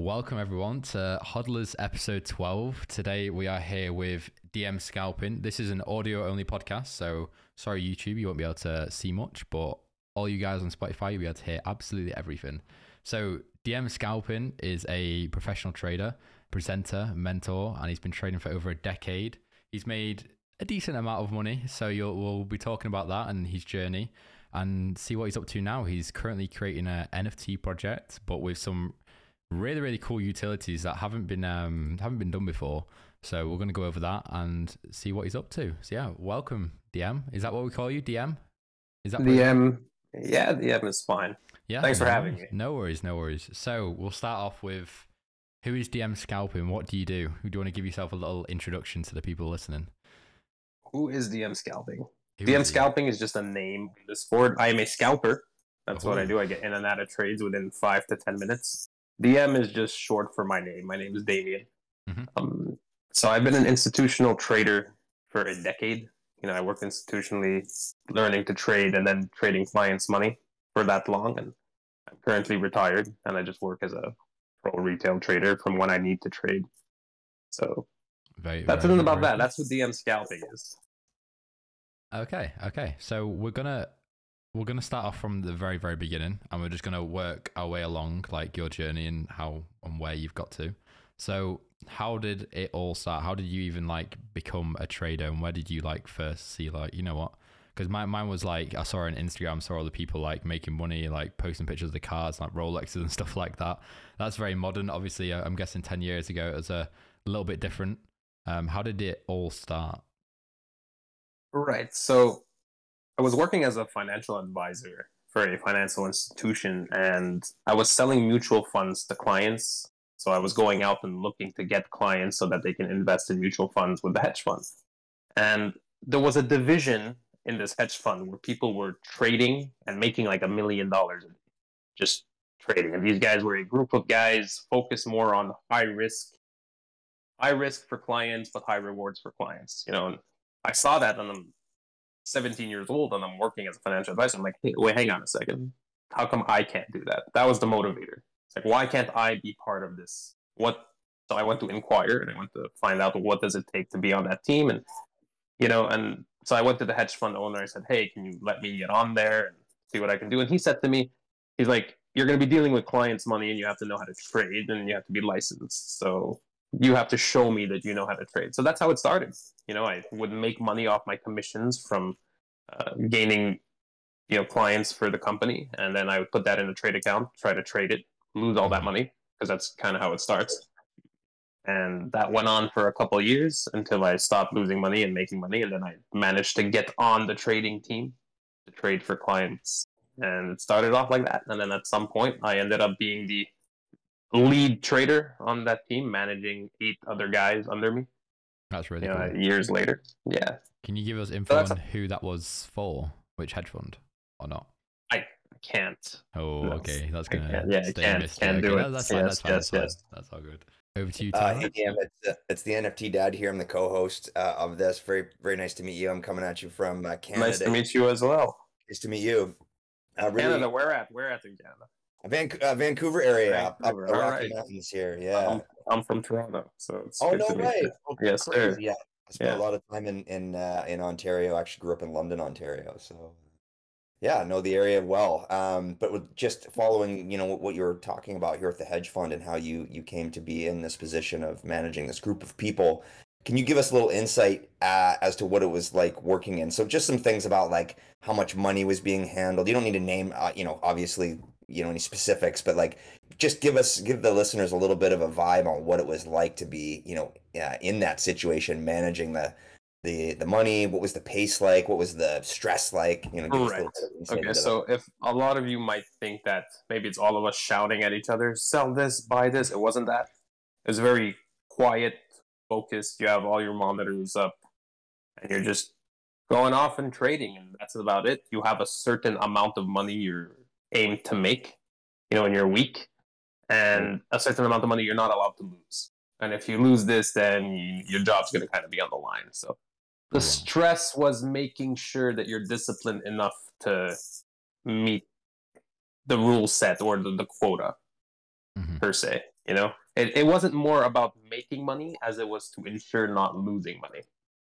Welcome everyone to Hodlers episode 12. Today we are here with DM Scalping. This is an audio only podcast, so sorry YouTube, you won't be able to see much, but all you guys on Spotify you'll be able to hear absolutely everything. So DM Scalping is a professional trader, presenter, mentor, and he's been trading for over a decade. He's made a decent amount of money, so we'll be talking about that and his journey and see what he's up to now. He's currently creating a NFT project, but with some really really cool utilities that haven't been um haven't been done before. So we're going to go over that and see what he's up to. So yeah, welcome DM. Is that what we call you, DM? Is that DM? Yeah, DM is fine. Yeah. Thanks for having worries. me. No worries, no worries. So we'll start off with who is DM Scalping? What do you do? Do you want to give yourself a little introduction to the people listening? Who is DM scalping? Who DM is scalping is just a name in the sport. I am a scalper. That's what I Oh. do. I get in and out of trades within five to ten minutes. DM is just short for my name. My name is Damien. Mhm. Um, so I've been an institutional trader for a decade. You know, I worked institutionally, learning to trade and then trading clients' money for that long. And I'm currently retired, and I just work as a pro retail trader from when I need to trade. So Very, that's very it about very that. That's what DM scalping is. Okay, okay. So we're gonna we're gonna start off from the very very beginning, and we're just gonna work our way along, like your journey and how and where you've got to. So how did it all start? How did you even like become a trader, and where did you like first see like you know what? Because mine mine was like I saw on Instagram, saw other people like making money, like posting pictures of the cars, like Rolexes and stuff like that. That's very modern. Obviously, I'm guessing ten years ago it was a little bit different. Um, how did it all start? Right. So I was working as a financial advisor for a financial institution and I was selling mutual funds to clients. So I was going out and looking to get clients so that they can invest in mutual funds with the hedge fund. And there was a division in this hedge fund where people were trading and making like a million dollars just trading. And these guys were a group of guys focused more on high risk, high risk for clients, but high rewards for clients. You know, I saw that and I'm 17 years old and I'm working as a financial advisor. I'm like, hey, wait, hang on a second. How come I can't do that? That was the motivator. It's like, why can't I be part of this? What? So I went to inquire and I went to find out what does it take to be on that team, and you know, and so I went to the hedge fund owner. I said, hey, can you let me get on there and see what I can do? And he said to me, he's like, you're going to be dealing with clients' money and you have to know how to trade and you have to be licensed. So you have to show me that you know how to trade. So that's how it started. You know, I would make money off my commissions from uh, gaining, you know, clients for the company, and then I would put that in a trade account, try to trade it, lose all that money because that's kind of how it starts. And that went on for a couple years until I stopped losing money and making money, and then I managed to get on the trading team to trade for clients. And it started off like that, and then at some point, I ended up being the lead trader on that team, managing eight other guys under me. That's really You know, cool. years later, yeah, Can you give us info that's on who that was for? Which hedge fund or not? I can't. Oh, No, okay. That's gonna can't- yeah, I stay can't- a mystery. can't okay, do no, it. that's fine. Yes, that's fine. yes, that's fine. yes. That's all good. Over to you, Uh, Tyler. hey, DM, it's, uh, it's the NFT dad here. I'm the co-host uh, of this. Very, very nice to meet you. I'm coming at you from uh, Canada. Nice to meet you as well. Nice to meet you. Uh, really, Canada, where at? Where at in Canada? Van- uh, Vancouver area, up, up the Rocky. Mountains here. Yeah. I'm, I'm from Toronto, so it's oh no way! Oh, Yes, sir. Yeah, I spent Yeah. a lot of time in in uh, in Ontario. I actually grew up in London, Ontario. So, yeah, know the area well. Um, but with just following, you know, what, what you were talking about here with the hedge fund and how you you came to be in this position of managing this group of people. Can you give us a little insight uh, as to what it was like working in? So, just some things about like how much money was being handled. You don't need to name, uh, you know, obviously, you know, any specifics, but like just give us give the listeners a little bit of a vibe on what it was like to be you know uh, in that situation managing the the the money what was the pace like what was the stress like you know give us a little Right. Okay, so if a lot of you might think that maybe it's all of us shouting at each other, sell this, buy this, it wasn't that. It was very quiet, focused. You have all your monitors up, and you're just going off and trading, and that's about it. You have a certain amount of money you're aimed to make, you know, in your week, and a certain amount of money you're not allowed to lose. And if you lose this, then you, your job's going to kind of be on the line. So the stress was making sure that you're disciplined enough to meet the rule set or the, the quota. Mhm. per se. You know, it, it wasn't more about making money as it was to ensure not losing money.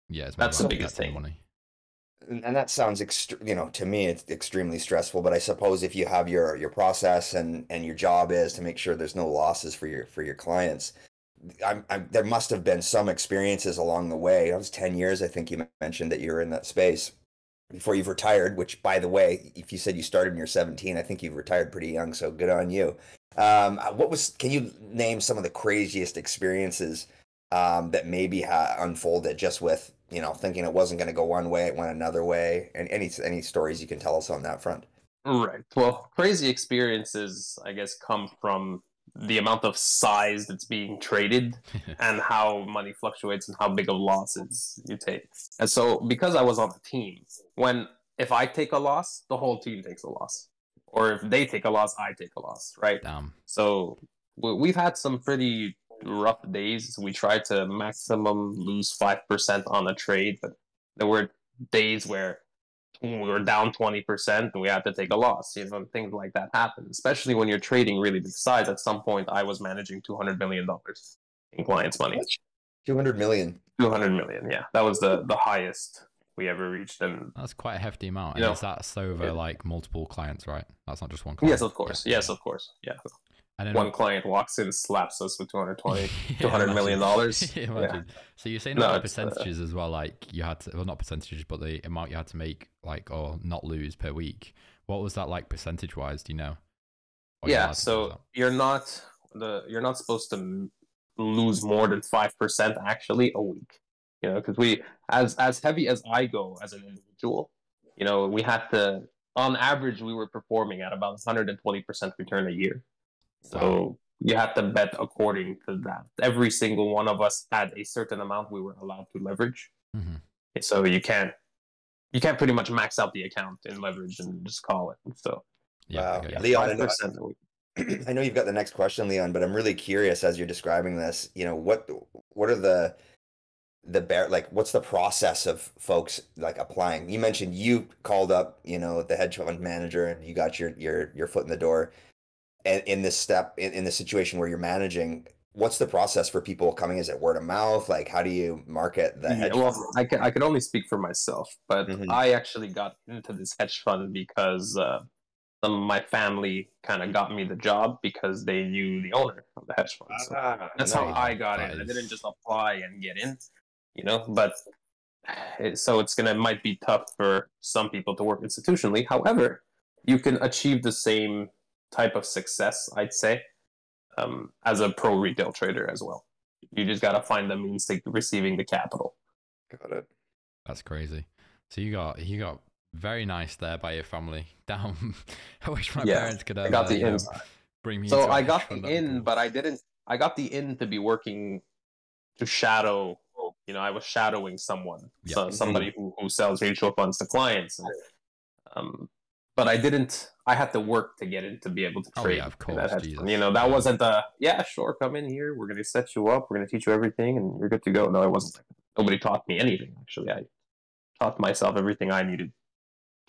Yeah, it's That's the biggest thing. Money. And that sounds ext- you know to me it's extremely stressful. But I suppose if you have your your process and and your job is to make sure there's no losses for your for your clients, I'm, I'm there must have been some experiences along the way. That was ten years, I think you mentioned that you were in that space before you've retired. Which, by the way, if you said you started when you're 17, I think you've retired pretty young. So good on you. Um, what was? Can you name some of the craziest experiences um, that maybe ha- unfolded just with you know thinking it wasn't going to go one way, it went another way, and any any stories you can tell us on that front? Right. Well, crazy experiences, I guess, come from the amount of size that's being traded and how money fluctuates and how big of losses you take. And so, because I was on the team, when if I take a loss, the whole team takes a loss, or if they take a loss, I take a loss. Right. Damn. So we- we've had some pretty rough days. We tried to maximum lose five percent on a trade, but there were days where we were down twenty percent and we had to take a loss. You know, things like that happen, especially when you're trading really big size. At some point, I was managing two hundred million dollars in clients' money. Two hundred million. Two hundred million, yeah, that was the the highest we ever reached. And That's quite a hefty amount. You And know, is that's over yeah. like multiple clients, right? That's not just one client. yes, of course, Yeah. yes, of course, yeah. And then One client walks in, slaps us with two hundred twenty. Yeah, 200 million imagine. dollars. Yeah, Yeah. So you're saying No, about the it's, uh, percentages as well, like you had to, well, not percentages, but the amount you had to make, like, or not lose per week. What was that like percentage wise? Do you know? Or are you allowed yeah so you're not the you're not supposed to lose more than 5% actually a week you know because we as as heavy as i go as an individual you know we had to on average we were performing at about 120% return a year so you have to bet according to that every single one of us had a certain amount we were allowed to leverage Mhm. so you can't you can't pretty much max out the account in leverage and just call it so Yeah, Wow. I. Leon, I know- 5% a week. I know you've got the next question, Leon, but I'm really curious as you're describing this. You know, what what are the the bear like? What's the process of folks like applying? You mentioned you called up, you know, the hedge fund manager, and you got your your your foot in the door. And in this step, in, in the situation where you're managing, what's the process for people coming? Is it word of mouth? Like, how do you market the Yeah, well, fund? I can I can only speak for myself, but Mhm. I actually got into this hedge fund because uh, some of my family kind of got me the job because they knew the owner of the hedge fund. So Ah, that's how. I got That in. I didn't just apply and get in, you know. But it, so it's gonna might be tough for some people to work institutionally. However, you can achieve the same type of success, I'd say, um, as a pro retail trader as well. You just gotta find the means to receiving the capital. Got it. That's crazy. So you got you got very nice there by your family. Damn, I wish my Yeah, parents could I have got uh, the you know, bring me. So into a I hedge got the in, cool. but I didn't. I got the in to be working to shadow. You know, I was shadowing someone, Yeah. so somebody who, who sells mutual funds to clients. And, um, but I didn't. I had to work to get in to be able to oh, trade. Oh, yeah, of course, hedge You know, that wasn't a yeah, sure, come in here. We're gonna set you up. We're gonna teach you everything, and you're good to go. No, it wasn't. Nobody taught me anything. Actually, I taught myself everything I needed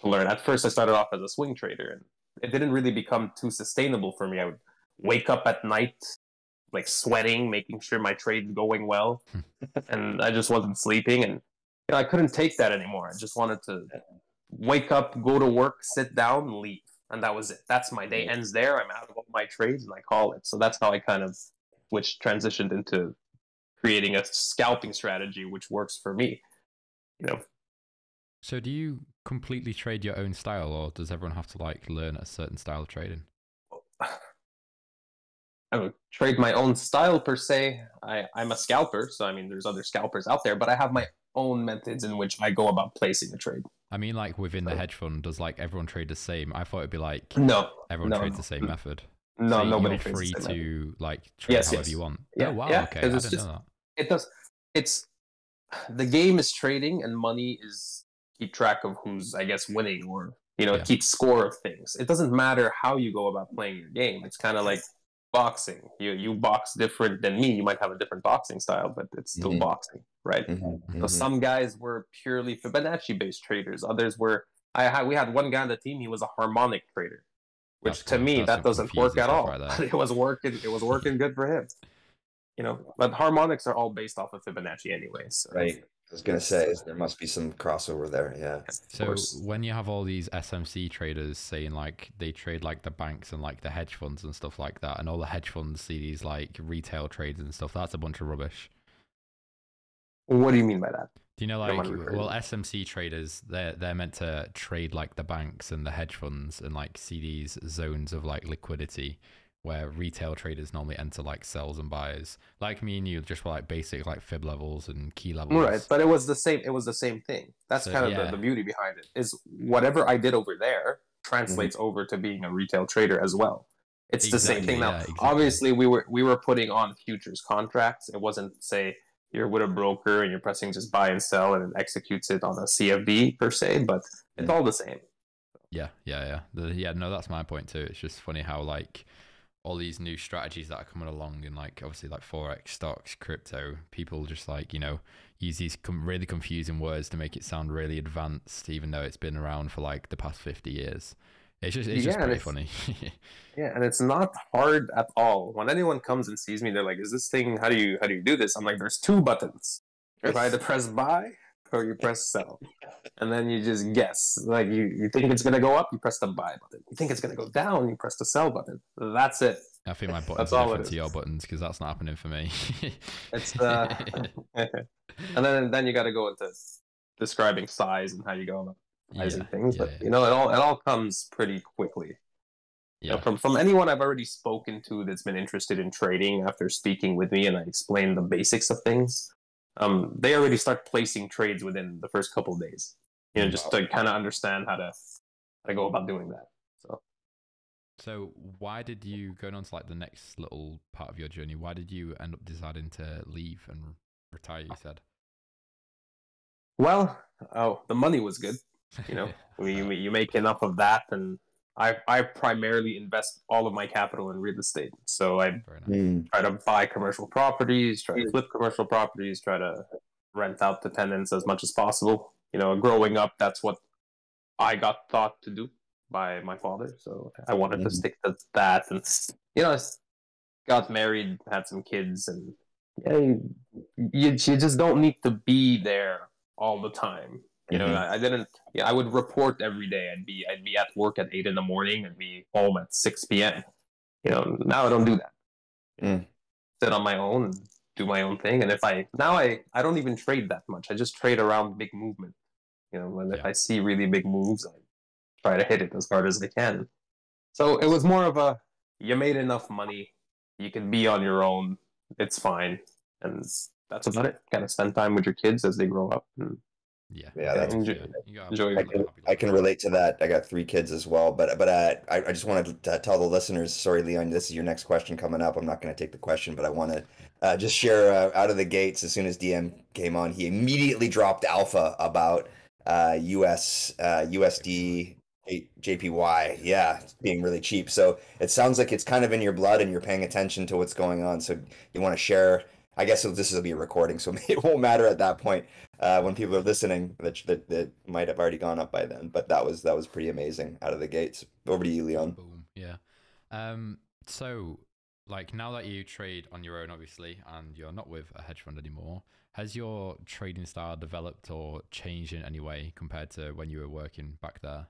to learn. At first, I started off as a swing trader, and it didn't really become too sustainable for me. I would wake up at night, like sweating, making sure my trade's going well, hmm. and I just wasn't sleeping, and you know, I couldn't take that anymore. I just wanted to wake up, go to work, sit down, leave, and that was it. That's my day ends there. I'm out of all my trades, and I call it. So that's how I kind of which transitioned into creating a scalping strategy which works for me. You know, So do you completely trade your own style, or does everyone have to like learn a certain style of trading? I would trade my own style per se. I, I'm a scalper, so I mean, there's other scalpers out there, but I have my own methods in which I go about placing a trade. I mean, like within the hedge fund, does like everyone trade the same? I thought it'd be like No, everyone no, trades the same method. no, So nobody You're trades free same method. to like trade Yes, however yes. you want. Yeah, oh wow, yeah, okay, I didn't just- know that. It does. It's the game is trading, and money is keep track of who's, I guess, winning or you know Yeah. keep score of things. It doesn't matter how you go about playing your game. It's kind of like boxing. You you box different than me. You might have a different boxing style, but it's still Mhm. boxing, right? Mhm, So mhm. some guys were purely Fibonacci based traders. Others were. I had we had one guy on the team. He was a harmonic trader. which That's to me that doesn't work at all. it was working. It was working good for him. You know, but harmonics are all based off of Fibonacci anyway. So Right. I was gonna say is there must be some crossover there. Yeah. So course. when you have all these SMC traders saying like they trade like the banks and like the hedge funds and stuff like that, and all the hedge funds see these like retail trades and stuff, that's a bunch of rubbish. what do you mean by that? Do you know like well SMC traders they're they're meant to trade like the banks and the hedge funds and like see these zones of like liquidity where retail traders normally enter like sells and buys. Like me and you just were like basic like fib levels and key levels. Right, but it was the same. It was the same thing. That's So, kind of yeah. the, the beauty behind it. Is whatever I did over there translates mm-hmm. over to being a retail trader as well. It's the same thing now. yeah, exactly. Obviously, we were we were putting on futures contracts. It wasn't say you're with a broker and you're pressing just buy and sell and it executes it on a CFD per se, but it's all the same. Yeah, yeah, yeah. The, yeah, no, that's my point too. It's just funny how like all these new strategies that are coming along in like obviously like forex, stocks, crypto, people just like you know use these com- really confusing words to make it sound really advanced, even though it's been around for like the past fifty years. It's just it's just Yeah, and pretty funny. Yeah, and it's not hard at all. When anyone comes and sees me, they're like, "Is this thing? How do you how do you do this?" I'm like, "There's two buttons. You either press buy or you press sell, and then you just guess. Like you you think it's gonna go up, you press the buy button. You think it's gonna go down, you press the sell button. That's it. I think my buttons That's are all it different to your buttons because that's not happening for me. It's uh, and then then you got to go into describing size and how you go about sizing things. yeah, but yeah. you know, it all it all comes pretty quickly. You know, yeah. from from anyone I've already spoken to that's been interested in trading after speaking with me and I explain the basics of things, um, they already start placing trades within the first couple of days. You know, just to kind of understand how to how to go about doing that. So So why did you going on to like the next little part of your journey? Why did you end up deciding to leave and retire? You said. well, oh, the money was good. You know, you you make enough of that, and I I primarily invest all of my capital in real estate. So I Very nice. Mm, try to buy commercial properties, try to flip commercial properties, try to rent out to tenants as much as possible. You know, growing up, that's what I got taught to do by my father. So I wanted to Mhm. stick to that. And, you know, I s- got married, had some kids, and yeah, you, you, you just don't need to be there all the time. You know, Mhm. I, I didn't. Yeah, I would report every day. I'd be I'd be at work at eight in the morning and be home at six p.m. You know, now I don't do that. Mm. Sit on my own and do my own thing. And if I now I I don't even trade that much. I just trade around big movement. You know, when if Yeah. I see really big moves, I try to hit it as hard as I can. So it was more of a you made enough money, you can be on your own. It's fine, and that's about it. Kind of spend time with your kids as they grow up. And Yeah. Yeah, that's- enjoy- enjoy have your a I can, I can relate to that. I got three kids as well, but but uh, I I just wanted to tell the listeners. Sorry, Leon, this is your next question coming up. I'm not going to take the question, but I want to uh, just share uh, out of the gates. As soon as DM came on, he immediately dropped alpha about uh, US uh, USD J- JPY. Yeah, being really cheap. So it sounds like it's kind of in your blood, and you're paying attention to what's going on. So you want to share. I guess this will be a recording, so it won't matter at that point uh, when people are listening that, that that might have already gone up by then. But that was that was pretty amazing out of the gates. Over to you, Leon. Boom. Yeah. Um. So, like, now that you trade on your own, obviously, and you're not with a hedge fund anymore, has your trading style developed or changed in any way compared to when you were working back there?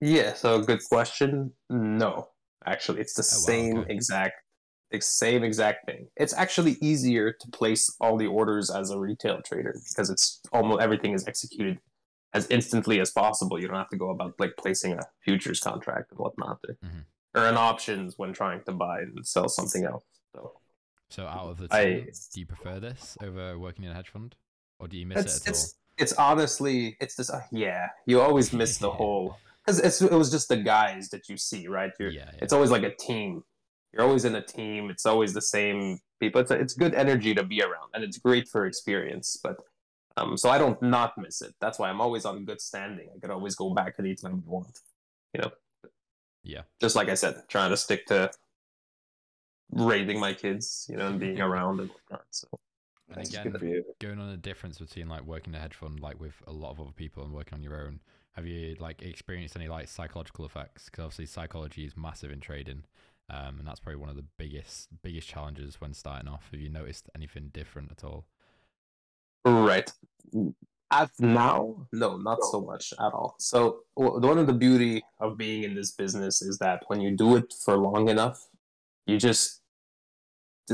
Yeah, so good question. No, actually, it's the Oh, wow, same okay. exact, the same exact thing. It's actually easier to place all the orders as a retail trader because it's almost everything is executed as instantly as possible. You don't have to go about like placing a futures contract and whatnot, or, Mhm. or an options when trying to buy and sell something else. So So, out of the I- do you prefer this over working in a hedge fund, or do you miss it's it at all? it's it's honestly it's just uh, yeah. You always miss the whole because it's it was just the guys that you see, right? You're, yeah, yeah. it's always like a team. You're always in a team. It's always the same people. It's it's good energy to be around, and it's great for experience. But um, so I don't not miss it. That's why I'm always on good standing. I could always go back anytime I want. You know, yeah. just like I said, trying to stick to raising my kids, you know, and being around and whatnot. So And That's again, good for you. going on the difference between like working in a hedge fund, like with a lot of other people, and working on your own. Have you like experienced any like psychological effects? Because obviously psychology is massive in trading, um, and that's probably one of the biggest biggest challenges when starting off. Have you noticed anything different at all? Right. At now, no, not so much at all. So one of the beauty of being in this business is that when you do it for long enough, you just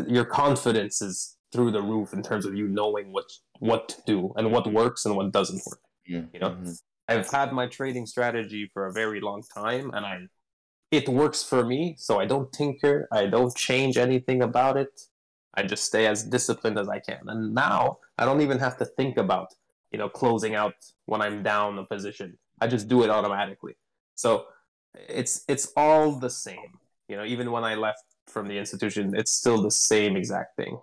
your confidence is through the roof in terms of you knowing what what to do and what works and what doesn't work. You know, Mhm. I've had my trading strategy for a very long time, and I it works for me. So I don't tinker. I don't change anything about it. I just stay as disciplined as I can. And now I don't even have to think about you know closing out when I'm down a position. I just do it automatically. So it's it's all the same. You know, even when I left from the institution, it's still the same exact thing.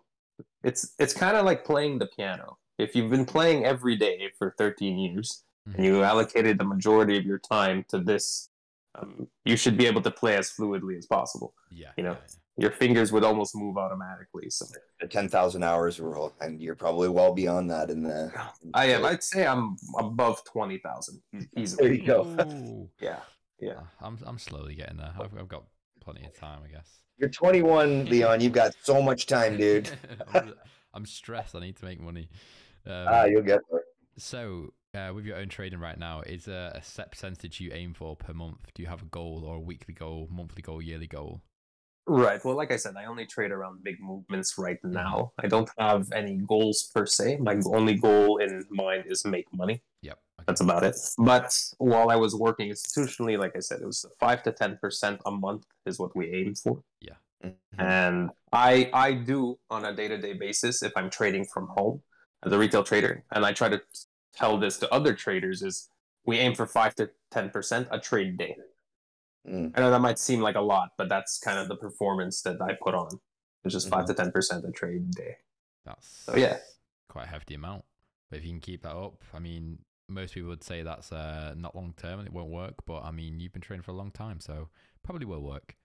It's it's kind of like playing the piano. If you've been playing every day for 13 years, and mm-hmm. you allocated the majority of your time to this, um, you should be able to play as fluidly as possible. Yeah, You know, yeah, Your fingers would almost move automatically. So The ten thousand hours rule, and you're probably well beyond that in the. I am. I'd say I'm above twenty thousand There easily. you go. Yeah. Yeah. Uh, I'm I'm slowly getting there. I've, I've got plenty of time, I guess. You're 21, Leon. You've got so much time, dude. I'm, I'm stressed. I need to make money. Um, Ah, you'll get there. so, uh, with your own trading right now, is there a set percentage you aim for per month? Do you have a goal or a weekly goal, monthly goal, yearly goal? Right. Well, like I said, I only trade around big movements right now. I don't have any goals per se. My only goal in mind is make money. Yep. Okay. That's about it. But while I was working institutionally, like I said, it was five to ten percent a month is what we aim for. Mhm. And I I do on a day to day basis if I'm trading from home as a retail trader, and I try to tell this to other traders is we aim for five to ten percent a trade day. Mm. I know that might seem like a lot, but that's kind of the performance that I put on. It's just five to ten percent a trade day. That's So, yeah. quite a hefty amount. But if you can keep that up, I mean, most people would say that's uh, not long term and it won't work. But I mean, you've been training for a long time, so probably will work.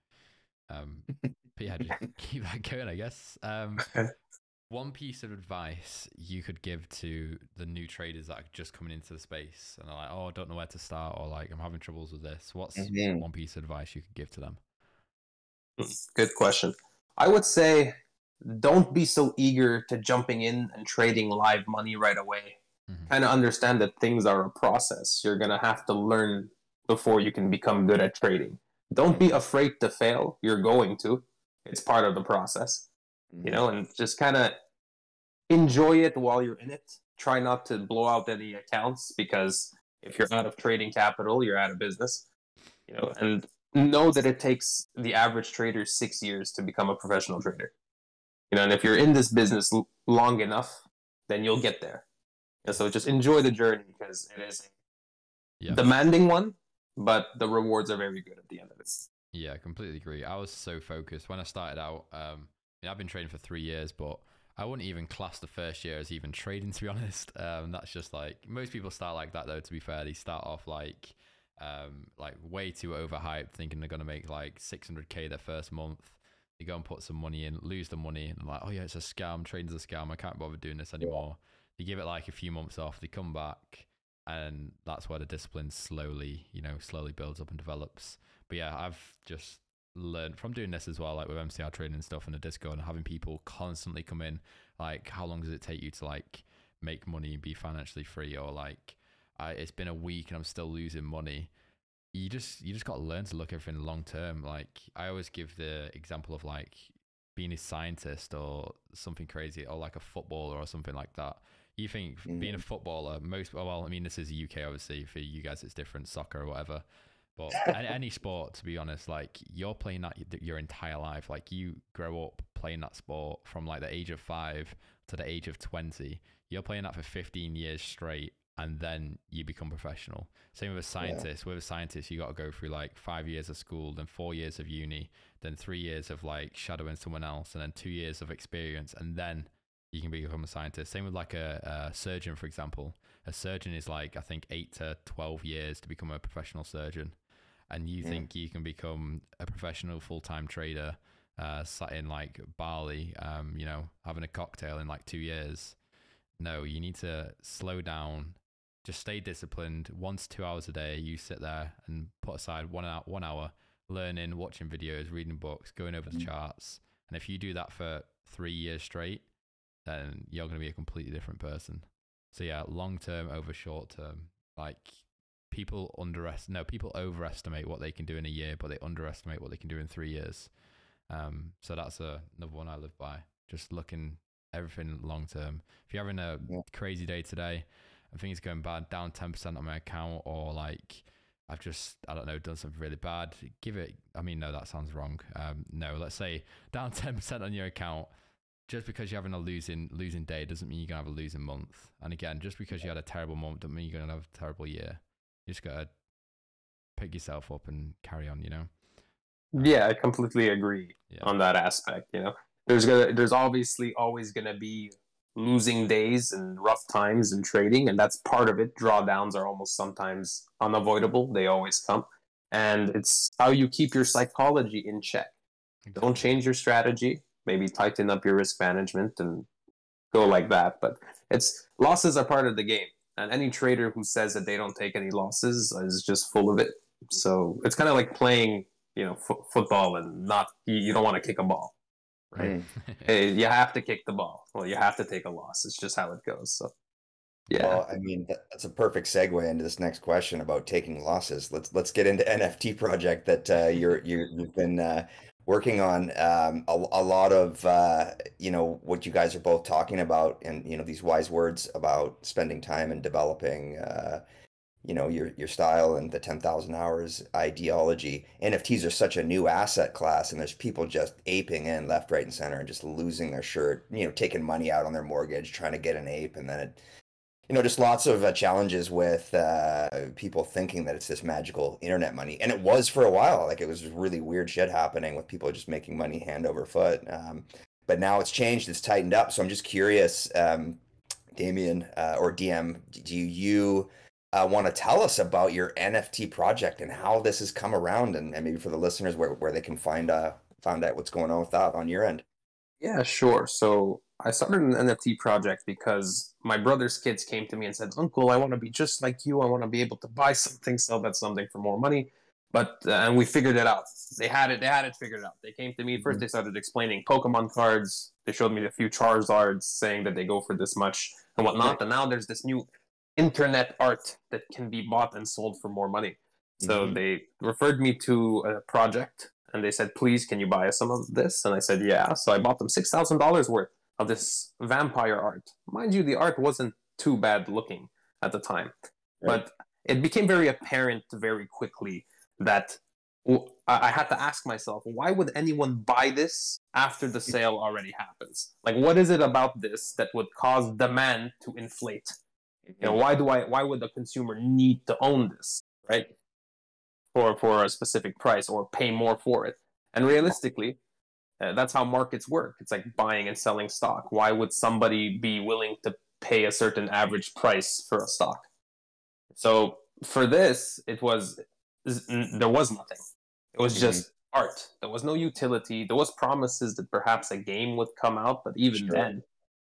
Um, but yeah, just keep that going, I guess. Um, one piece of advice you could give to the new traders that are just coming into the space and they're like, oh, I don't know where to start, or like, I'm having troubles with this. What's Mhm. one piece of advice you could give to them? Good question. I would say don't be so eager to jumping in and trading live money right away. Mhm. Kind of understand that things are a process. You're going to have to learn before you can become good at trading. Don't be afraid to fail. You're going to. It's part of the process, you know, and just kind of enjoy it while you're in it. Try not to blow out any accounts because if you're out of trading capital, you're out of business, you know, and know that it takes the average trader six years to become a professional trader. You know, and if you're in this business l- long enough, then you'll get there. And so just enjoy the journey because it is Yeah. a demanding one, but the rewards are very good at the end of it. Yeah, completely agree. I was so focused when I started out. Um, I've been trading for three years, but I wouldn't even class the first year as even trading, to be honest. Um, that's just like most people start like that, though. To be fair, they start off like, um, like way too overhyped, thinking they're gonna make like 600k their first month. They go and put some money in, lose the money, and like, oh yeah, it's a scam. Trading's a scam. I can't bother doing this anymore. They give it like a few months off. They come back, and that's where the discipline slowly, you know, slowly builds up and develops but yeah, I've just learned from doing this as well, like with MCR training and stuff in the Discord and having people constantly come in, like, how long does it take you to like make money and be financially free? Or like, I, it's been a week and I'm still losing money. You just you just got to learn to look at everything long term. Like I always give the example of like being a scientist or something crazy, or like a footballer or something like that. You think being a mm. footballer, most well, I mean, this is the UK, obviously. For you guys, it's different, soccer or whatever. But any, sport, to be honest, like you're playing that your entire life. Like you grow up playing that sport from like the age of five to the age of 20. You're playing that for 15 years straight and then you become professional. Same with a scientist. With a scientist, you got to go through like five years of school, then four years of uni, then three years of like shadowing someone else, and then two years of experience, and then you can become a scientist. Same with like a, a surgeon, for example. A surgeon is like I think eight to twelve years to become a professional surgeon, and you Yeah. think you can become a professional full time trader, uh, sat in like Bali, um, you know, having a cocktail in like two years. No, you need to slow down, just stay disciplined. Once two hours a day, you sit there and put aside one hour, one hour learning, watching videos, reading books, going over the Mm-hmm. charts. And if you do that for three years straight, then you're going to be a completely different person. So yeah, long term over short term. Like people underestimate, no, people overestimate what they can do in a year, but they underestimate what they can do in three years. Um, so that's a, another one I live by. Just looking everything long term. If you're having a Yeah. crazy day today and things are going bad, down ten percent on my account, or like I've just I don't know done something really bad, give it. I mean, no, that sounds wrong. Um, no, let's say down ten percent on your account. Just because you're having a losing losing day doesn't mean you're gonna have a losing month. And again, just because you had a terrible month doesn't mean you're gonna have a terrible year. You just gotta pick yourself up and carry on. You know. Um, yeah, I completely agree Yeah. on that aspect. You know, there's gonna there's obviously always gonna be losing days and rough times in trading, and that's part of it. Drawdowns are almost sometimes unavoidable; they always come, and it's how you keep your psychology in check. Don't change your strategy. Maybe tighten up your risk management and go like that. But it's losses are part of the game, and any trader who says that they don't take any losses is just full of it. So it's kind of like playing, you know, fo- football and not you, you don't want to kick a ball, right? Mm. You have to kick the ball. Well, you have to take a loss. It's just how it goes. So yeah, Well, I mean, that's a perfect segue into this next question about taking losses. Let's let's get into NFT project that uh, you're you you've been uh, working on. Um, a, a lot of uh, you know what you guys are both talking about, and you know these wise words about spending time and developing. Uh, you know your your style and the 10,000 hours ideology. NFTs are such a new asset class and there's people just aping in left right and center and just losing their shirt, you know, taking money out on their mortgage trying to get an ape and then it you know, just lots of uh, challenges with uh, people thinking that it's this magical internet money, and it was for a while. Like it was really weird shit happening with people just making money hand over foot. Um, but now it's changed; it's tightened up. So I'm just curious, um, Damien uh, or DM, do you uh, want to tell us about your NFT project and how this has come around, and, and maybe for the listeners where, where they can find uh, find out what's going on with that on your end? Yeah, sure. So I started an NFT project because my brother's kids came to me and said, "Uncle, I want to be just like you. I want to be able to buy something, sell that something for more money." But uh, and we figured it out. They had it. They had it figured out. They came to me first. Mhm. They started explaining Pokemon cards. They showed me a few Charizards, saying that they go for this much and whatnot. And now there's this new internet art that can be bought and sold for more money. So Mhm. they referred me to a project and they said, please, can you buy us some of this? And I said, yeah. So I bought them $6,000 worth of this vampire art. Mind you, the art wasn't too bad looking at the time. Right. But it became very apparent very quickly that I had to ask myself, why would anyone buy this after the sale already happens? Like, what is it about this that would cause demand to inflate? you know mhm. why do i why would the consumer need to own this right for for a specific price or pay more for it and realistically uh, that's how markets work. It's like buying and selling stock. Why would somebody be willing to pay a certain average price for a stock? So for this it was there was nothing. It was just art. There was no utility. There was promises that perhaps a game would come out but even Sure. then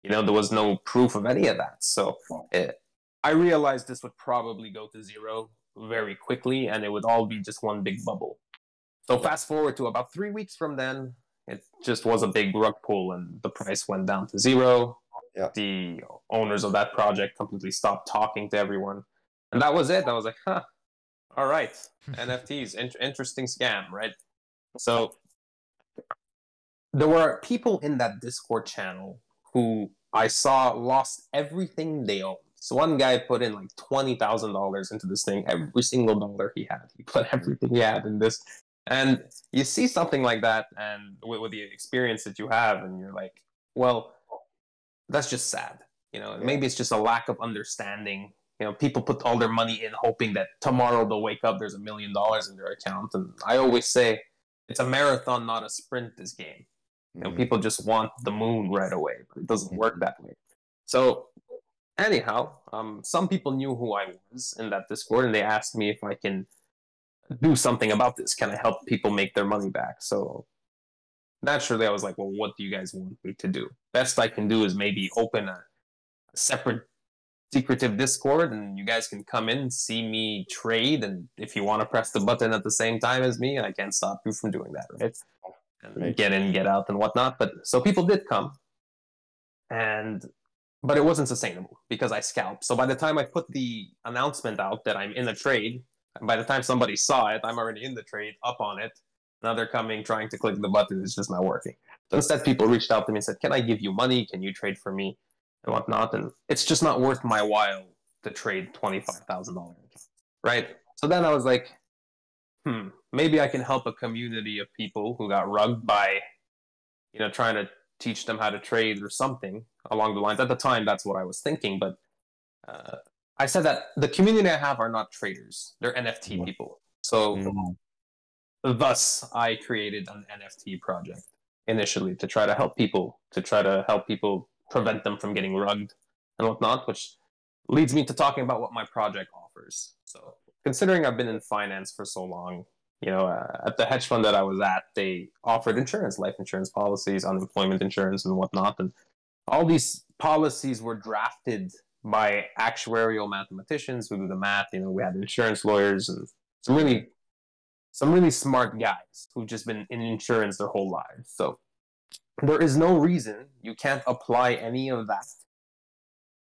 you know there was no proof of any of that. So it, I realized this would probably go to zero very quickly and it would all be just one big bubble. So fast forward to about three weeks from then, it just was a big rug pull and the price went down to zero. Yeah. The owners of that project completely stopped talking to everyone. And that was it. I was like, huh, all right, NFTs, in- interesting scam, right? So there were people in that Discord channel who I saw lost everything they owned. So one guy put in like twenty thousand dollars into this thing, every single dollar he had. He put everything he had in this. And you see something like that and with, with the experience that you have, and you're like, well, that's just sad. You know, Yeah. maybe it's just a lack of understanding. You know, people put all their money in hoping that tomorrow they'll wake up, there's a million dollars in their account. And I always say it's a marathon, not a sprint, this game. You know, Mhm. people just want the moon right away, but it doesn't work that way. So, anyhow, um, some people knew who I was in that Discord, and they asked me if I can do something about this. Can I help people make their money back? So, naturally, I was like, "Well, what do you guys want me to do? Best I can do is maybe open a, a separate secretive Discord, and you guys can come in, see me trade, and if you want to press the button at the same time as me, I can't stop you from doing that, right? And Right. get in, get out, and whatnot. But so people did come, and but it wasn't sustainable because I scalped. So by the time I put the announcement out that I'm in a trade, and by the time somebody saw it, I'm already in the trade, up on it. Now they're coming, trying to click the button. It's just not working. So instead, people reached out to me and said, "Can I give you money? Can you trade for me?" and whatnot. And it's just not worth my while to trade twenty five thousand dollars, right? So then I was like, hmm, maybe I can help a community of people who got rugged by, you know, trying to teach them how to trade or something along the lines. At the time, that's what I was thinking, but uh, I said that the community I have are not traders; they're NFT Mhm. people. So Mhm. thus I created an NFT project initially to try to help people, to try to help people prevent them from getting rugged and whatnot, which leads me to talking about what my project offers. So, considering I've been in finance for so long, you know, uh, at the hedge fund that I was at, they offered insurance, life insurance policies, unemployment insurance, and whatnot. And all these policies were drafted by actuarial mathematicians who do the math. You know, we had insurance lawyers and some really some really smart guys who've just been in insurance their whole lives. So there is no reason you can't apply any of that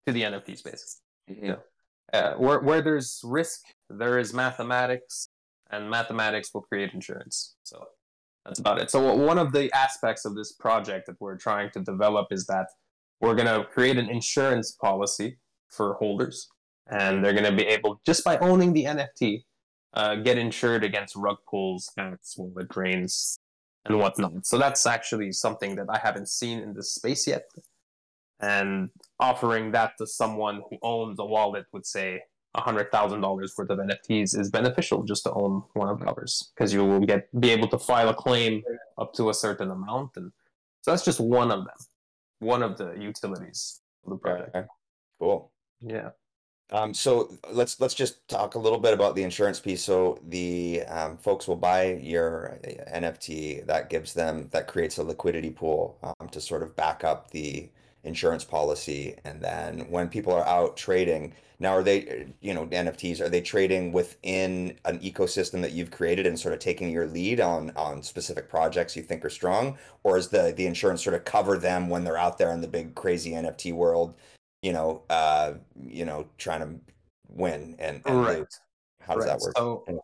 to the NFT space. Mhm. Uh, where where there's risk, there is mathematics, and mathematics will create insurance. So that's about it. So one of the aspects of this project that we're trying to develop is that we're going to create an insurance policy for holders, and they're going to be able just by owning the NFT, uh, get insured against rug pulls, hacks, wallet drains, and whatnot. So that's actually something that I haven't seen in this space yet. And offering that to someone who owns a wallet would say hundred thousand dollars worth of NFTs is beneficial just to own one of ours because you will get be able to file a claim up to a certain amount, and so that's just one of them, one of the utilities of the project. Okay. Cool. Yeah. Um, so let's let's just talk a little bit about the insurance piece. So the um, folks will buy your uh, NFT. That gives them that creates a liquidity pool um, to sort of back up the insurance policy. And then when people are out trading, now are they you know NFTs? Are they trading within an ecosystem that you've created and sort of taking your lead on on specific projects you think are strong, or is the the insurance sort of cover them when they're out there in the big crazy NFT world? You know, uh, you know, trying to win and, and Right. lose. How does Right. that work? So Yeah.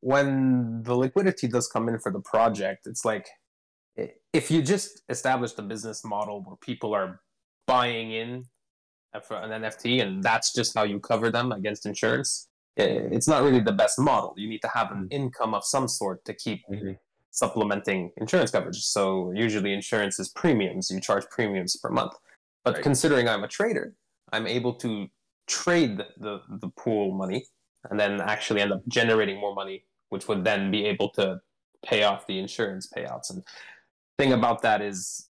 when the liquidity does come in for the project, it's like if you just establish the business model where people are buying in for an NFT and that's just how you cover them against insurance, it's not really the best model. You need to have an income of some sort to keep Mhm. supplementing insurance coverage. So usually insurance is premiums. You charge premiums per month. But Right. considering I'm a trader, I'm able to trade the, the pool money and then actually end up generating more money, which would then be able to pay off the insurance payouts. And thing about that is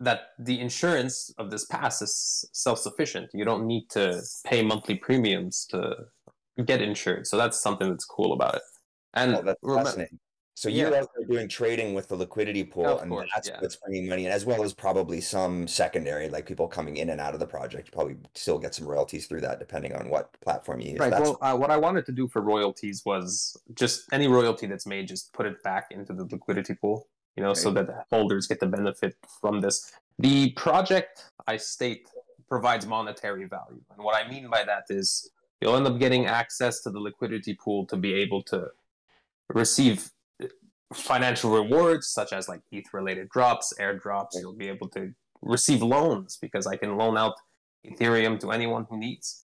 that the insurance of this pass is self-sufficient. You don't need to pay monthly premiums to get insured. So that's something that's cool about it. And Oh, that's fascinating. So you're Yeah. out there doing trading with the liquidity pool, Of and course, that's yeah. what's bringing money in, as well as probably some secondary, like people coming in and out of the project. You probably still get some royalties through that, depending on what platform you use. Right. That's Well, uh, what I wanted to do for royalties was just any royalty that's made, just put it back into the liquidity pool, you know, so that the holders get the benefit from this. The project, I state, provides monetary value. And what I mean by that is you'll end up getting access to the liquidity pool to be able to receive financial rewards, such as like ETH related drops, airdrops. You'll be able to receive loans because I can loan out Ethereum to anyone who needs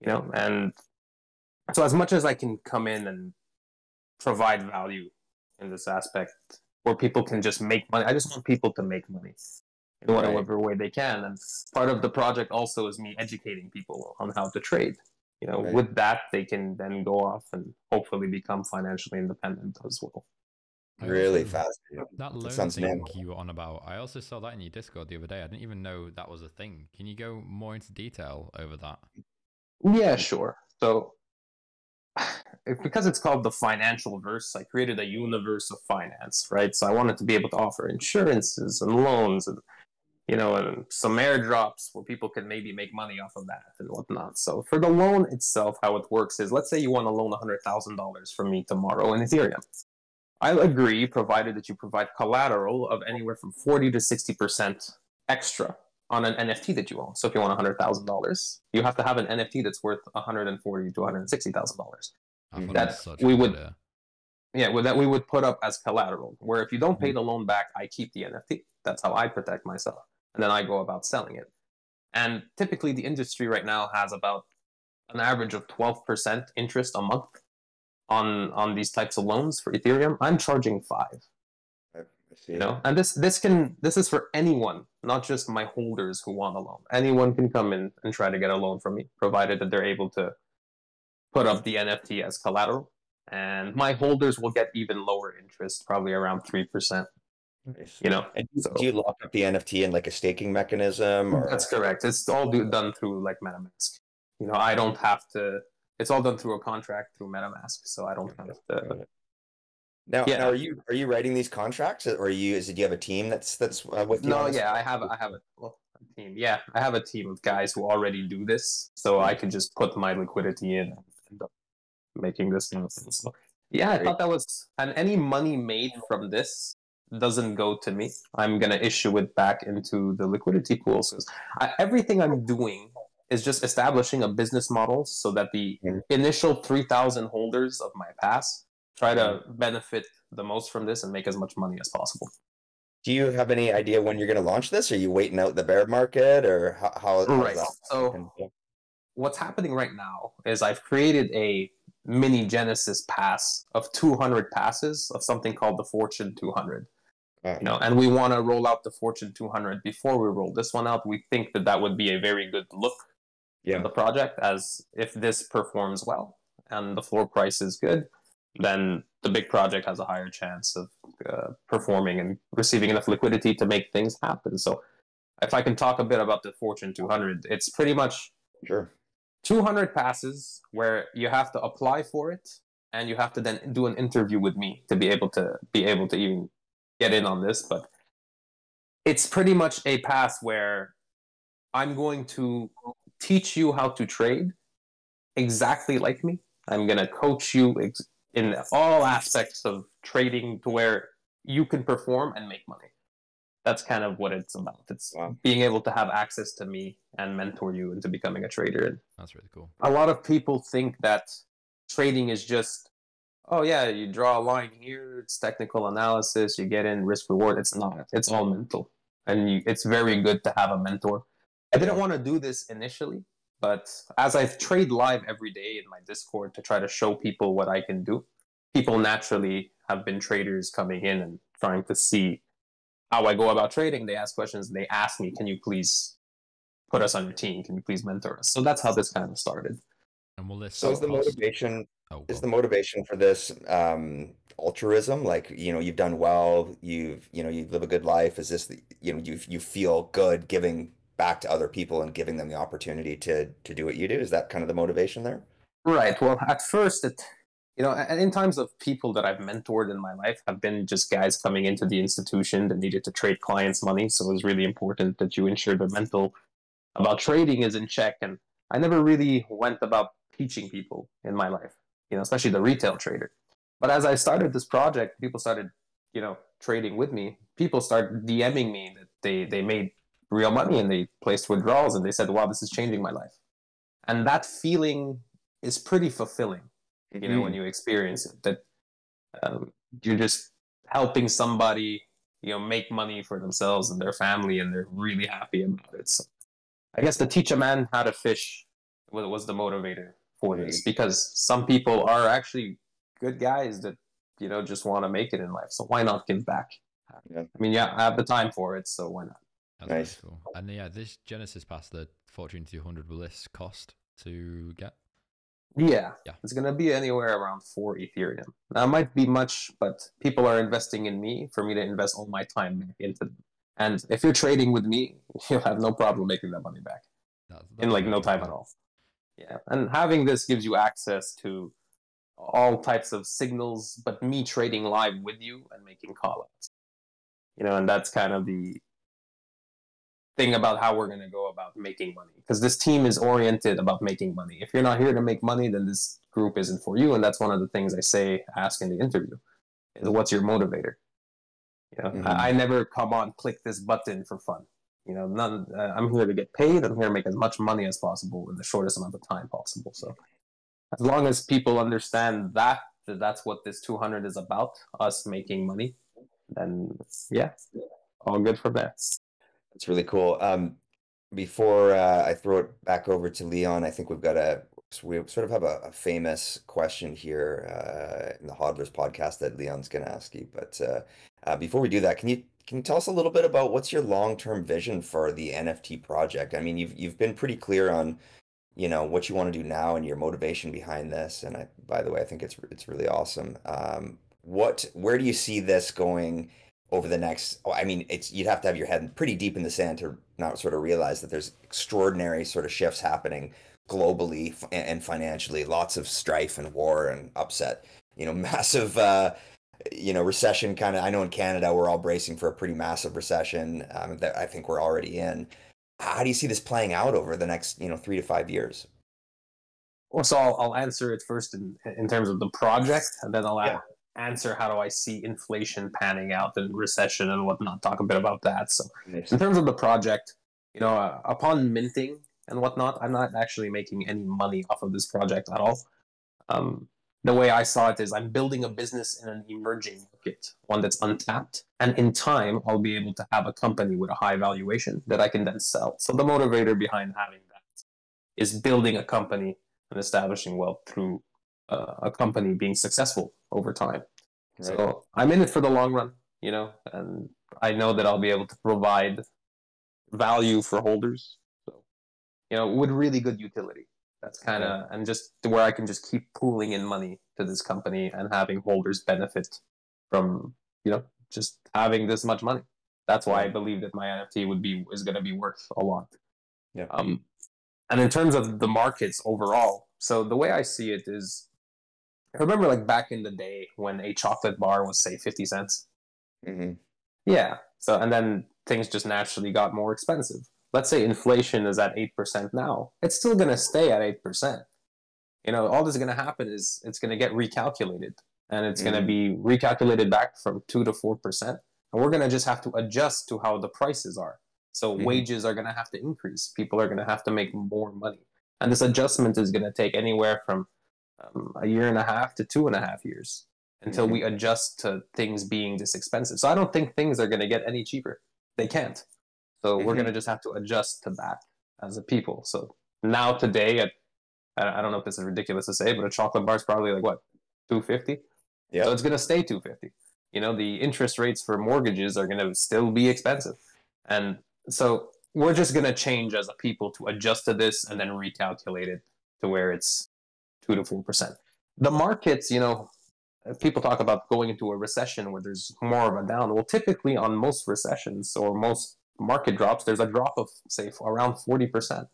you know and so as much as i can come in and provide value in this aspect where people can just make money i just want people to make money in Right. whatever way they can and part of the project also is me educating people on how to trade you know Right. with that they can then go off and hopefully become financially independent as well I really also- fascinating. That loan sounds thing normal. you were on about, I also saw that in your Discord the other day. I didn't even know that was a thing. Can you go more into detail over that? Yeah, sure. So, because it's called the financial verse, I created a universe of finance, right? So I wanted to be able to offer insurances and loans and you know, and some airdrops where people can maybe make money off of that and whatnot. So for the loan itself, how it works is let's say you want to loan $100,000 from me tomorrow in Ethereum. I'll agree, provided that you provide collateral of anywhere from 40 to 60% extra on an NFT that you own. So if you want $100,000, you have to have an NFT that's worth 140 to $160,000. That we would- idea. Yeah, well, that we would put up as collateral. Where if you don't Mm-hmm. pay the loan back, I keep the NFT. That's how I protect myself, and then I go about selling it. And typically, the industry right now has about an average of twelve percent interest a month on on these types of loans for Ethereum. I'm charging five. I see. You know, and this this can this is for anyone, not just my holders who want a loan. Anyone can come in and try to get a loan from me, provided that they're able to put up the NFT as collateral. And my holders will get even lower interest, probably around three percent. Nice. You know, And do- so- do you lock up the NFT in like a staking mechanism? Or that's correct. It's all do, done through like MetaMask. You know, I don't have to. It's all done through a contract through MetaMask, so I don't have to. now, Yeah. now, are you are you writing these contracts, or are you? Is it, do you have a team that's that's uh, with you? No, yeah, I have I have a, well, a team. Yeah, I have a team of guys who already do this, so I can just put my liquidity in and end up making this. So, yeah, I thought that was and any money made from this doesn't go to me. I'm gonna issue it back into the liquidity pool. So I, everything I'm doing is just establishing a business model so that the Mhm. initial three thousand holders of my pass try to benefit the most from this and make as much money as possible. Do you have any idea when you're going to launch this? Are you waiting out the bear market, or how? how Right. So what's happening right now is I've created a mini Genesis pass of 200 passes of something called the Fortune 200. Uh, You know, and we want to roll out the Fortune 200 before we roll this one out. We think that that would be a very good look yeah. the project, as if this performs well and the floor price is good, then the big project has a higher chance of uh, performing and receiving enough liquidity to make things happen. So, if I can talk a bit about the Fortune 200, it's pretty much Sure. 200 passes where you have to apply for it and you have to then do an interview with me to be able to be able to even get in on this but it's pretty much a pass where i'm going to teach you how to trade exactly like me. I'm going to coach you ex- in all aspects of trading to where you can perform and make money. That's kind of what it's about. It's Wow. being able to have access to me and mentor you into becoming a trader. And That's really cool. a lot of people think that trading is just oh yeah you draw a line here it's technical analysis you get in risk reward. It's not. It's all mental. And you, it's very good to have a mentor i didn't want to do this initially but as i trade live every day in my discord to try to show people what i can do people naturally have been traders coming in and trying to see how i go about trading. They ask questions they ask me can you please put us on your team? Can you please mentor us? So that's how this kind of started. And will this So is the cost- motivation Oh, is the motivation for this um altruism? Like you know you've done well you've you know you live a good life. Is this the, you know you you feel good giving back to other people and giving them the opportunity to to do what you do is that kind of the motivation there Right. Well, at first, it, you know, in times of people that I've mentored in my life have been just guys coming into the institution that needed to trade clients' money. So it was really important that you ensure their mental about trading is in check. And I never really went about teaching people in my life, you know, especially the retail trader. But as I started this project, people started, you know, trading with me. People started DMing me that they they made real money and they placed withdrawals and they said, "Wow, this is changing my life." And that feeling is pretty fulfilling, you know, when you experience it. That um, you're just helping somebody, you know, make money for themselves and their family, and they're really happy about it. So, I guess to teach a man how to fish was, was the motivator for this, because some people are actually good guys that you know just want to make it in life. So why not give back? Yeah. I mean, yeah, I have the time for it, so why not? That's Nice. cool. And yeah, this Genesis pass, the Fortune 200, will this cost to get? Yeah, Yeah. it's gonna be anywhere around four Ethereum. Now it might be much, but people are investing in me for me to invest all my time into them. And if you're trading with me, you'll have no problem making that money back That's, in like no time cool. at all. Yeah, and having this gives you access to all types of signals, but me trading live with you and making call outs. You know, and that's kind of the thing about how we're going to go about making money because this team is oriented about making money. If you're not here to make money, then this group isn't for you. And that's one of the things I say, ask in the interview is what's your motivator? You know, mm-hmm. I, I, never come on, click this button for fun. You know, none, uh, I'm here to get paid. I'm here to make as much money as possible in the shortest amount of time possible. So as long as people understand that, that that's what this 200 is about, us making money, then yeah, all good for there. That's really cool. Um, before uh, I throw it back over to Leon, I think we've got a we sort of have a, a famous question here uh, in the Hodlers podcast that Leon's going to ask you. But uh, uh, before we do that, can you can you tell us a little bit about what's your long term vision for the NFT project? I mean, you've you've been pretty clear on you know what you want to do now and your motivation behind this. And I, by the way, I think it's it's really awesome. Um, what where do you see this going? Over the next oh, i mean it's you'd have to have your head pretty deep in the sand to not sort of realize that there's extraordinary sort of shifts happening globally and financially. Lots of strife and war and upset you know massive uh you know recession kind of i know in canada we're all bracing for a pretty massive recession um, that i think we're already in. How do you see this playing out over the next you know three to five years? Well so i'll, I'll answer it first in in terms of the project and then i'll yeah answer how do I see inflation panning out and recession and whatnot. Talk a bit about that. So, in terms of the project, you know, uh, upon minting and whatnot, I'm not actually making any money off of this project at all. Um, the way I saw it is I'm building a business in an emerging market, one that's untapped. And in time, I'll be able to have a company with a high valuation that I can then sell. So the motivator behind having that is building a company and establishing wealth through a company being successful over time. Right. So I'm in it for the long run, you know, and I know that I'll be able to provide value for holders. So, you know, with really good utility. That's kind of, yeah. and just where I can just keep pooling in money to this company and having holders benefit from, you know, just having this much money. That's why I believe that my NFT would be is going to be worth a lot. Yeah. Um, and in terms of the markets overall, so the way I see it is I remember like back in the day when a chocolate bar was say 50 cents. Mm-hmm. Yeah. So, and then things just naturally got more expensive. Let's say inflation is at 8% now. It's still going to stay at 8%. You know, all that's going to happen is it's going to get recalculated and it's mm-hmm. going to be recalculated back from 2 to 4%. And we're going to just have to adjust to how the prices are. So mm-hmm. wages are going to have to increase. People are going to have to make more money. And this adjustment is going to take anywhere from um, a year and a half to two and a half years until mm-hmm. we adjust to things being this expensive. So I don't think things are going to get any cheaper. They can't. So mm-hmm. we're going to just have to adjust to that as a people. So now today, at, I don't know if this is ridiculous to say, but a chocolate bar is probably like what, 250? Yeah. So it's going to stay 250. You know, the interest rates for mortgages are going to still be expensive. And so we're just going to change as a people to adjust to this and then recalculate it to where it's two to four percent. The markets, you know, people talk about going into a recession where there's more of a down. Well, typically on most recessions or most market drops, there's a drop of say around forty percent.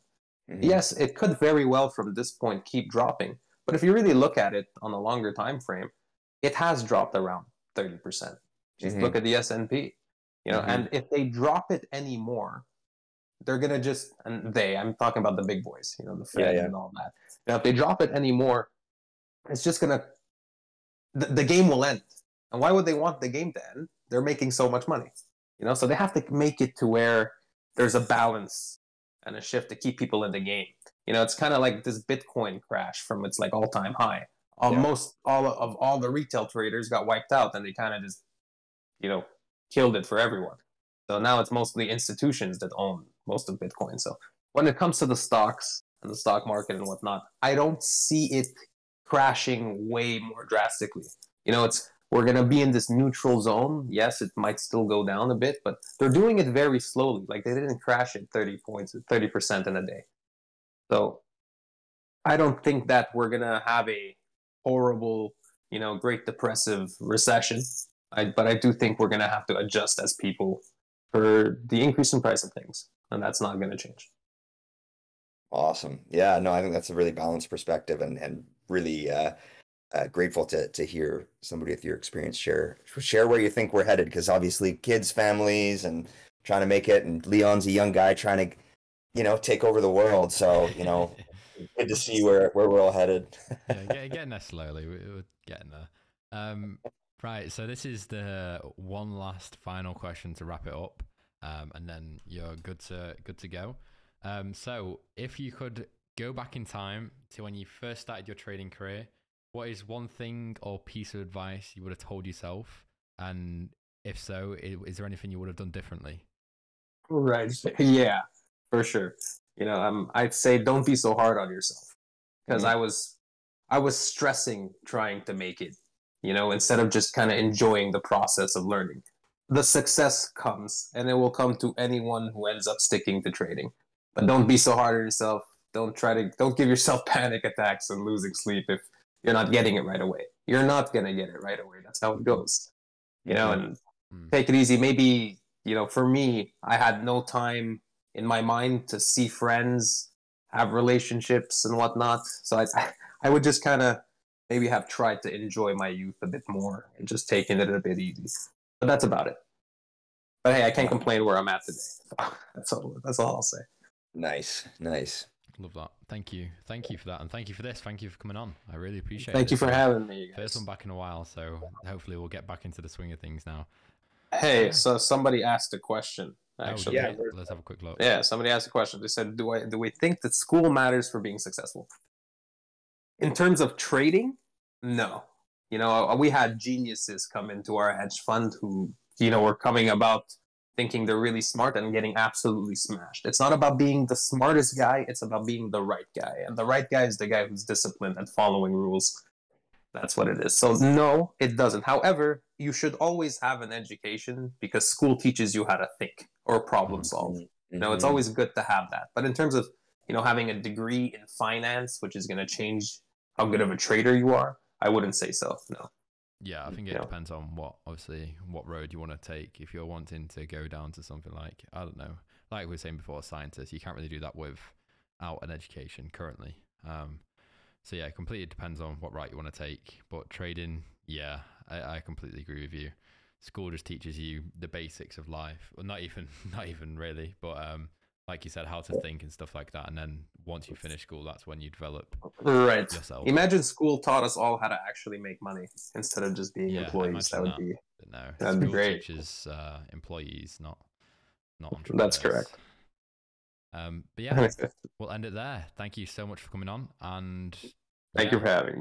Mm-hmm. Yes, it could very well from this point keep dropping, but if you really look at it on a longer time frame, it has dropped around thirty percent. Just mm-hmm. look at the S and P, you know, mm-hmm. and if they drop it anymore, they're gonna just and they I'm talking about the big boys, you know, the Fed yeah, yeah. and all that. Now, if they drop it anymore, it's just gonna the, the game will end. And why would they want the game to end? They're making so much money, you know. So they have to make it to where there's a balance and a shift to keep people in the game. You know, it's kind of like this Bitcoin crash from its like all time high. Almost yeah. all of all the retail traders got wiped out, and they kind of just, you know, killed it for everyone. So now it's mostly institutions that own most of Bitcoin. So when it comes to the stocks, and the stock market and whatnot, I don't see it crashing way more drastically. You know, it's we're gonna be in this neutral zone. Yes, it might still go down a bit, but they're doing it very slowly. Like they didn't crash it 30 points, 30% in a day. So I don't think that we're gonna have a horrible, you know, great depressive recession. I, but I do think we're gonna have to adjust as people for the increase in price of things, and that's not gonna change. Awesome. Yeah, no, I think that's a really balanced perspective and and really uh, uh, grateful to to hear somebody with your experience share share where you think we're headed because obviously kids, families, and trying to make it, and Leon's a young guy trying to, you know, take over the world. So you know, good to see where where we're all headed. yeah, getting there slowly. We- We're getting there. Um, right. So this is the one last final question to wrap it up, um, and then you're good to good to go. Um, so if you could go back in time to when you first started your trading career, what is one thing or piece of advice you would have told yourself? And if so, is there anything you would have done differently? Right. Yeah, for sure. You know, um, I'd say don't be so hard on yourself because Mhm. I was, I was stressing trying to make it. You know, instead of just kind of enjoying the process of learning. The success comes, and it will come to anyone who ends up sticking to trading. But don't be so hard on yourself. Don't try to. Don't give yourself panic attacks and losing sleep if you're not getting it right away. You're not gonna get it right away. That's how it goes. You know, and Mm. take it easy. Maybe, you know, for me, I had no time in my mind to see friends, have relationships and whatnot. So I, I would just kind of maybe have tried to enjoy my youth a bit more and just taking it a bit easy. But that's about it. But hey, I can't complain where I'm at today. That's all. That's all I'll say. Nice, nice. Love that. Thank you. Thank you for that, and thank you for this. Thank you for coming on. I really appreciate it. Thank you for is having me. guys. First one back in a while, so hopefully we'll get back into the swing of things now. Hey, so somebody asked a question. Oh, Actually, Yeah. let's have a quick look. Yeah, somebody asked a question. They said, "Do I do we think that school matters for being successful?" In terms of trading, no. You know, uh, we had geniuses come into our hedge fund who, you know, were coming about thinking they're really smart and getting absolutely smashed. It's not about being the smartest guy, it's about being the right guy. And the right guy is the guy who's disciplined and following rules. That's what it is. So no, it doesn't. However, you should always have an education because school teaches you how to think or problem solve. You know, it's Mhm. always good to have that. But in terms of, you know, having a degree in finance, which is going to change how good of a trader you are, I wouldn't say so. No. Yeah, I think it Yeah. depends on what, obviously, what road you want to take. If you're wanting to go down to something like, I don't know, like we were saying before, scientists, you can't really do that without an education currently. Um, so yeah, it completely depends on what route you want to take. But trading, yeah, I, I completely agree with you. School just teaches you the basics of life. Well, not even, not even really, but um, like you said, how to think and stuff like that. And then once you finish school, that's when you develop Right. yourself. Imagine school taught us all how to actually make money instead of just being Yeah, employees. That would be But no, That'd be great. teaches uh, employees, not not entrepreneurs. That's correct. Um, but yeah, we'll end it there. Thank you so much for coming on, and Thank yeah, you for having me.